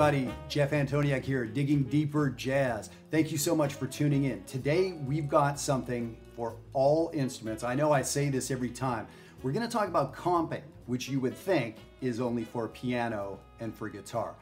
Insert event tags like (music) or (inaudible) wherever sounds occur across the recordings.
everybody. Jeff Antoniuk here, Digging Deeper Jazz. Thank you so much for tuning in. Today, we've got something for all instruments. I know I say this every time. We're going to talk about comping, which you would think is only for piano and for guitar.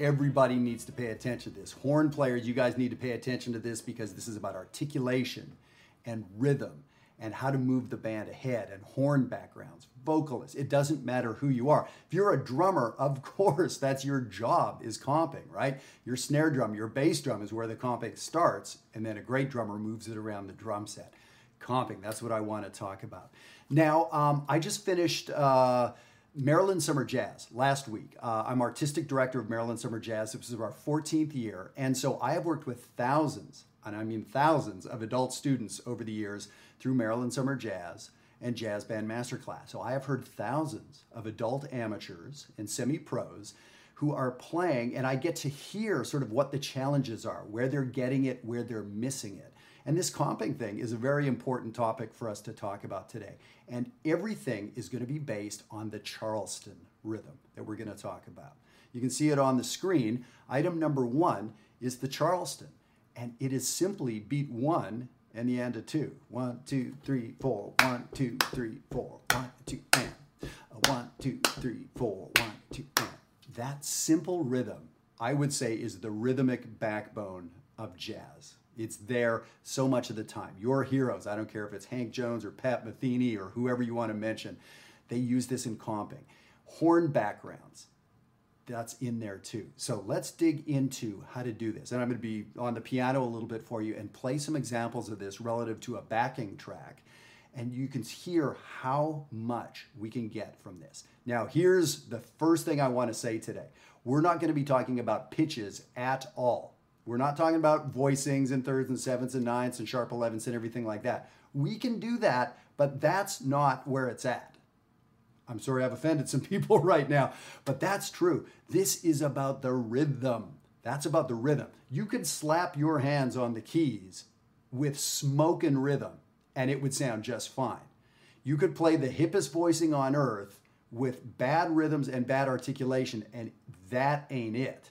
Everybody needs to pay attention to this. Horn players, you guys need to pay attention to this because this is about articulation and rhythm and how to move the band ahead and horn backgrounds, vocalists. It doesn't matter who you are. If you're a drummer, (laughs) of course, that's your job is comping, right? Your snare drum, your bass drum is where the comping starts, and then a great drummer moves it around the drum set. Comping, that's what I want to talk about. Now, um, I just finished. Uh, Maryland Summer Jazz last week. Uh, I'm artistic director of Maryland Summer Jazz. This is our 14th year. And so I have worked with thousands, and I mean thousands, of adult students over the years through Maryland Summer Jazz and Jazz Band Masterclass. So I have heard thousands of adult amateurs and semi pros who are playing, and I get to hear sort of what the challenges are, where they're getting it, where they're missing it. And this comping thing is a very important topic for us to talk about today. And everything is going to be based on the Charleston rhythm that we're going to talk about. You can see it on the screen. Item number one is the Charleston, and it is simply beat one and the end of two. One, two, three, four. One, two, three, four. One, two, and. One, two, three, four. One, two, and. That simple rhythm, I would say, is the rhythmic backbone of jazz. It's there so much of the time. Your heroes, I don't care if it's Hank Jones or Pat Metheny or whoever you want to mention, they use this in comping. Horn backgrounds, that's in there too. So let's dig into how to do this. And I'm going to be on the piano a little bit for you and play some examples of this relative to a backing track. And you can hear how much we can get from this. Now, here's the first thing I want to say today. We're not going to be talking about pitches at all. We're not talking about voicings and thirds and sevenths and ninths and sharp 11ths and everything like that. We can do that, but that's not where it's at. I'm sorry I've offended some (laughs) people right now, but that's true. This is about the rhythm. That's about the rhythm. You could slap your hands on the keys with smoking rhythm and it would sound just fine. You could play the hippest voicing on earth with bad rhythms and bad articulation, and that ain't it.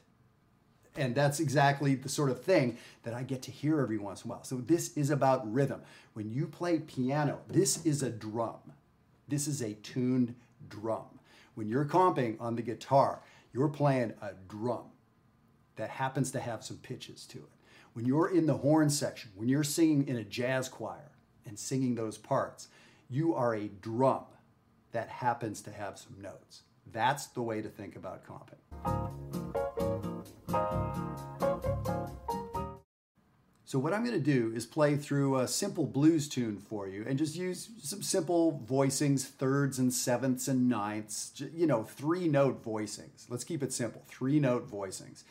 And that's exactly the sort of thing that I get to hear every once in a while. So, this is about rhythm. When you play piano, this is a drum. This is a tuned drum. When you're comping on the guitar, you're playing a drum that happens to have some pitches to it. When you're in the horn section, when you're singing in a jazz choir and singing those parts, you are a drum that happens to have some notes. That's the way to think about comping. So what I'm going to do is play through a simple blues tune for you and just use some simple voicings, thirds and sevenths and ninths, you know, three note voicings. Let's keep it simple, three note voicings.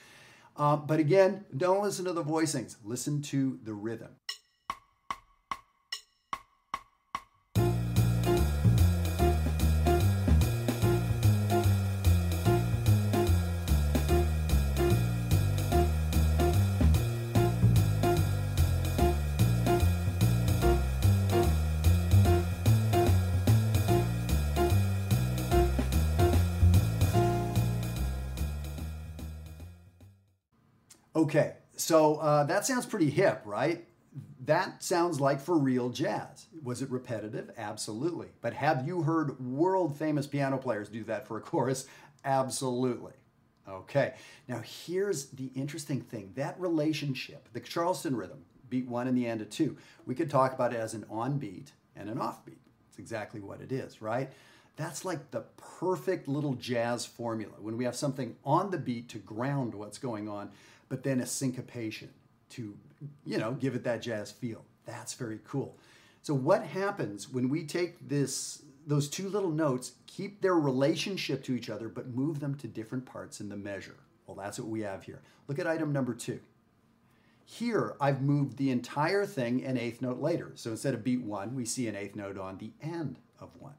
Uh, but again, don't listen to the voicings, listen to the rhythm. Okay, so uh, that sounds pretty hip, right? That sounds like for real jazz. Was it repetitive? Absolutely. But have you heard world famous piano players do that for a chorus? Absolutely. Okay, now here's the interesting thing that relationship, the Charleston rhythm, beat one and the end of two, we could talk about it as an on beat and an off beat. It's exactly what it is, right? That's like the perfect little jazz formula when we have something on the beat to ground what's going on but then a syncopation to, you know, give it that jazz feel. That's very cool. So what happens when we take this those two little notes, keep their relationship to each other, but move them to different parts in the measure? Well, that's what we have here. Look at item number two. Here, I've moved the entire thing an eighth note later. So instead of beat one, we see an eighth note on the end of one.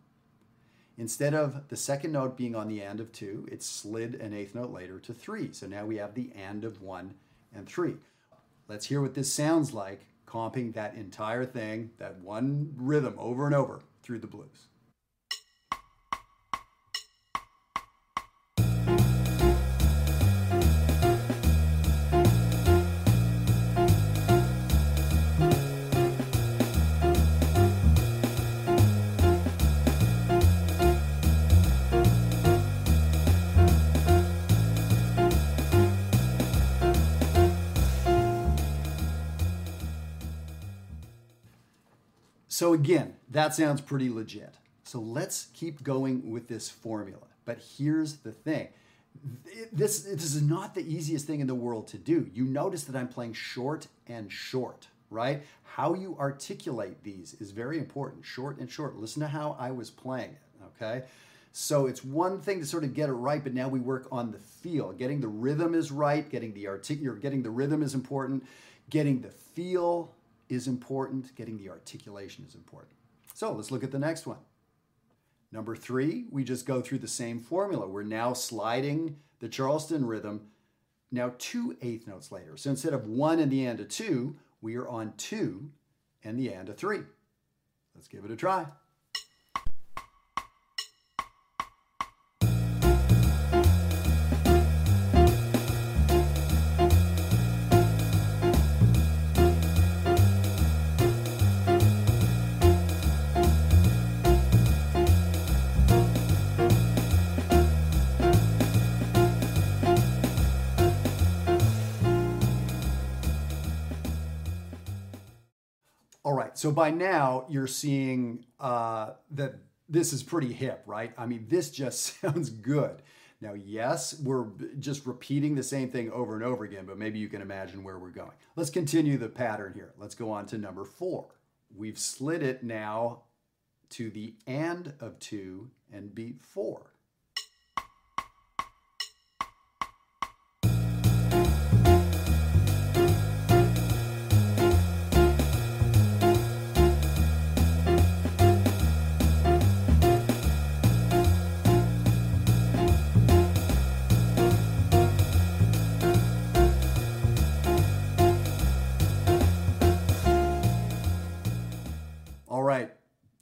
Instead of the second note being on the and of two, it slid an eighth note later to three. So now we have the and of one and three. Let's hear what this sounds like, comping that entire thing, that one rhythm over and over through the blues. So again, that sounds pretty legit. So let's keep going with this formula. But here's the thing. This, this is not the easiest thing in the world to do. You notice that I'm playing short and short, right? How you articulate these is very important. Short and short. Listen to how I was playing it, okay? So it's one thing to sort of get it right, but now we work on the feel. Getting the rhythm is right, getting the artic- getting the rhythm is important, getting the feel is important, getting the articulation is important. So let's look at the next one. Number three, we just go through the same formula. We're now sliding the Charleston rhythm now two eighth notes later. So instead of one and the and of two, we are on two and the and of three. Let's give it a try. So by now you're seeing uh, that this is pretty hip, right? I mean, this just (laughs) sounds good. Now, yes, we're just repeating the same thing over and over again, but maybe you can imagine where we're going. Let's continue the pattern here. Let's go on to number four. We've slid it now to the and of two and beat four.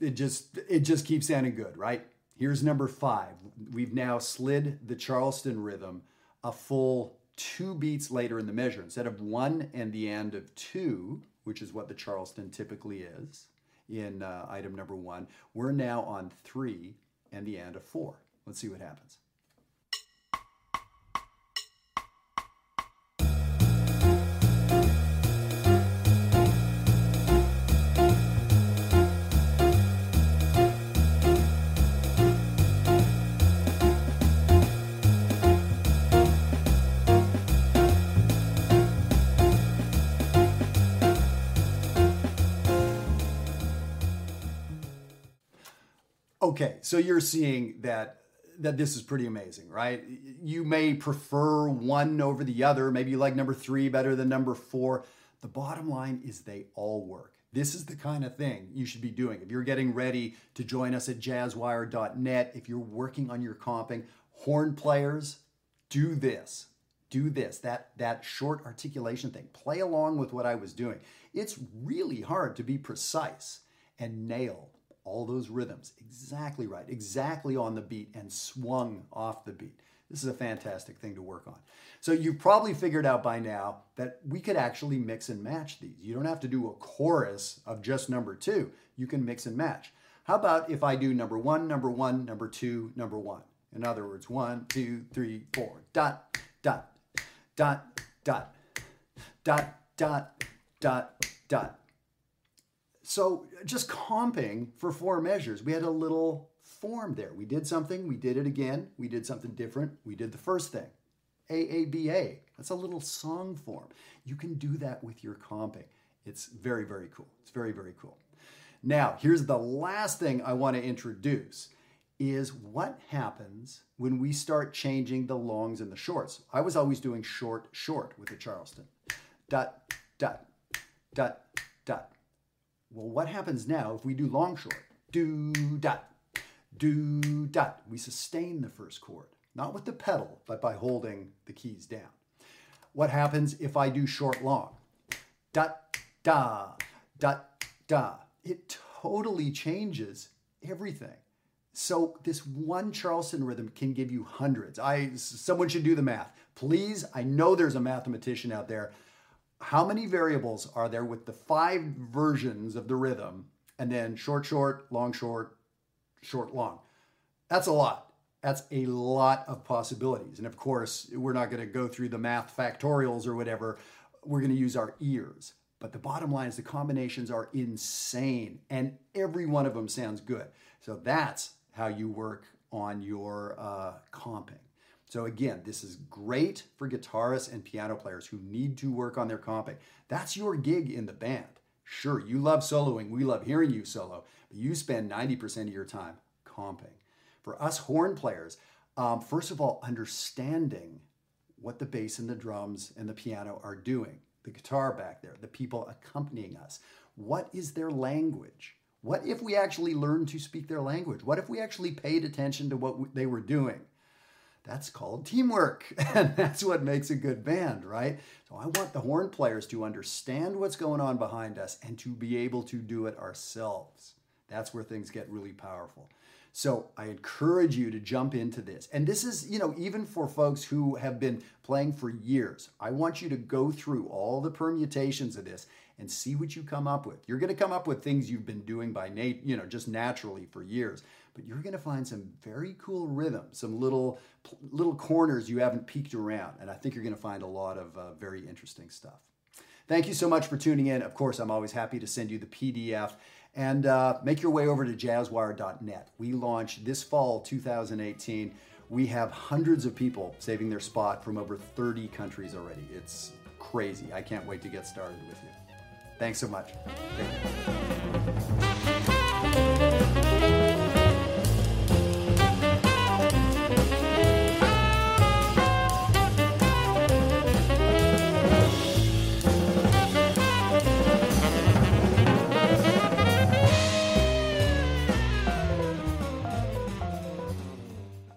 It just it just keeps sounding good, right? Here's number five. We've now slid the Charleston rhythm a full two beats later in the measure. Instead of one and the end of two, which is what the Charleston typically is in uh, item number one, we're now on three and the end of four. Let's see what happens. Okay, so you're seeing that that this is pretty amazing, right? You may prefer one over the other. Maybe you like number three better than number four. The bottom line is they all work. This is the kind of thing you should be doing. If you're getting ready to join us at jazzwire.net, if you're working on your comping, horn players, do this. Do this. That that short articulation thing. Play along with what I was doing. It's really hard to be precise and nail all those rhythms exactly right, exactly on the beat, and swung off the beat. This is a fantastic thing to work on. So you've probably figured out by now that we could actually mix and match these. You don't have to do a chorus of just number two. You can mix and match. How about if I do number one, number one, number two, number one? In other words, one, two, three, four, dot, dot, dot, dot, dot, dot, dot, dot. So just comping for four measures, we had a little form there. We did something, we did it again, we did something different, we did the first thing. AABA, that's a little song form. You can do that with your comping. It's very, very cool. It's very, very cool. Now, here's the last thing I want to introduce is what happens when we start changing the longs and the shorts. I was always doing short, short with the Charleston. Dot, dot, dot, dot. Well, what happens now if we do long short? Do dot, do dot. We sustain the first chord, not with the pedal, but by holding the keys down. What happens if I do short long? Dot, da, dot, da. It totally changes everything. So this one Charleston rhythm can give you hundreds. I someone should do the math. Please, I know there's a mathematician out there how many variables are there with the five versions of the rhythm and then short, short, long, short, short, long? That's a lot. That's a lot of possibilities. And of course, we're not going to go through the math factorials or whatever. We're going to use our ears. But the bottom line is the combinations are insane and every one of them sounds good. So that's how you work on your uh, comping. So again, this is great for guitarists and piano players who need to work on their comping. That's your gig in the band. Sure, you love soloing. We love hearing you solo, but you spend 90% of your time comping. For us horn players, um, first of all, understanding what the bass and the drums and the piano are doing, the guitar back there, the people accompanying us. What is their language? What if we actually learned to speak their language? What if we actually paid attention to what they were doing? That's called teamwork. (laughs) And that's what makes a good band, right? So I want the horn players to understand what's going on behind us and to be able to do it ourselves. That's where things get really powerful. So I encourage you to jump into this. And this is, you know, even for folks who have been playing for years, I want you to go through all the permutations of this and see what you come up with. You're going to come up with things you've been doing by nat- you know, just naturally for years, but you're going to find some very cool rhythms, some little little corners you haven't peeked around, and I think you're going to find a lot of uh, very interesting stuff. Thank you so much for tuning in. Of course, I'm always happy to send you the PDF and uh, make your way over to jazzwire.net. We launched this fall 2018. We have hundreds of people saving their spot from over 30 countries already. It's crazy. I can't wait to get started with you. Thanks so much.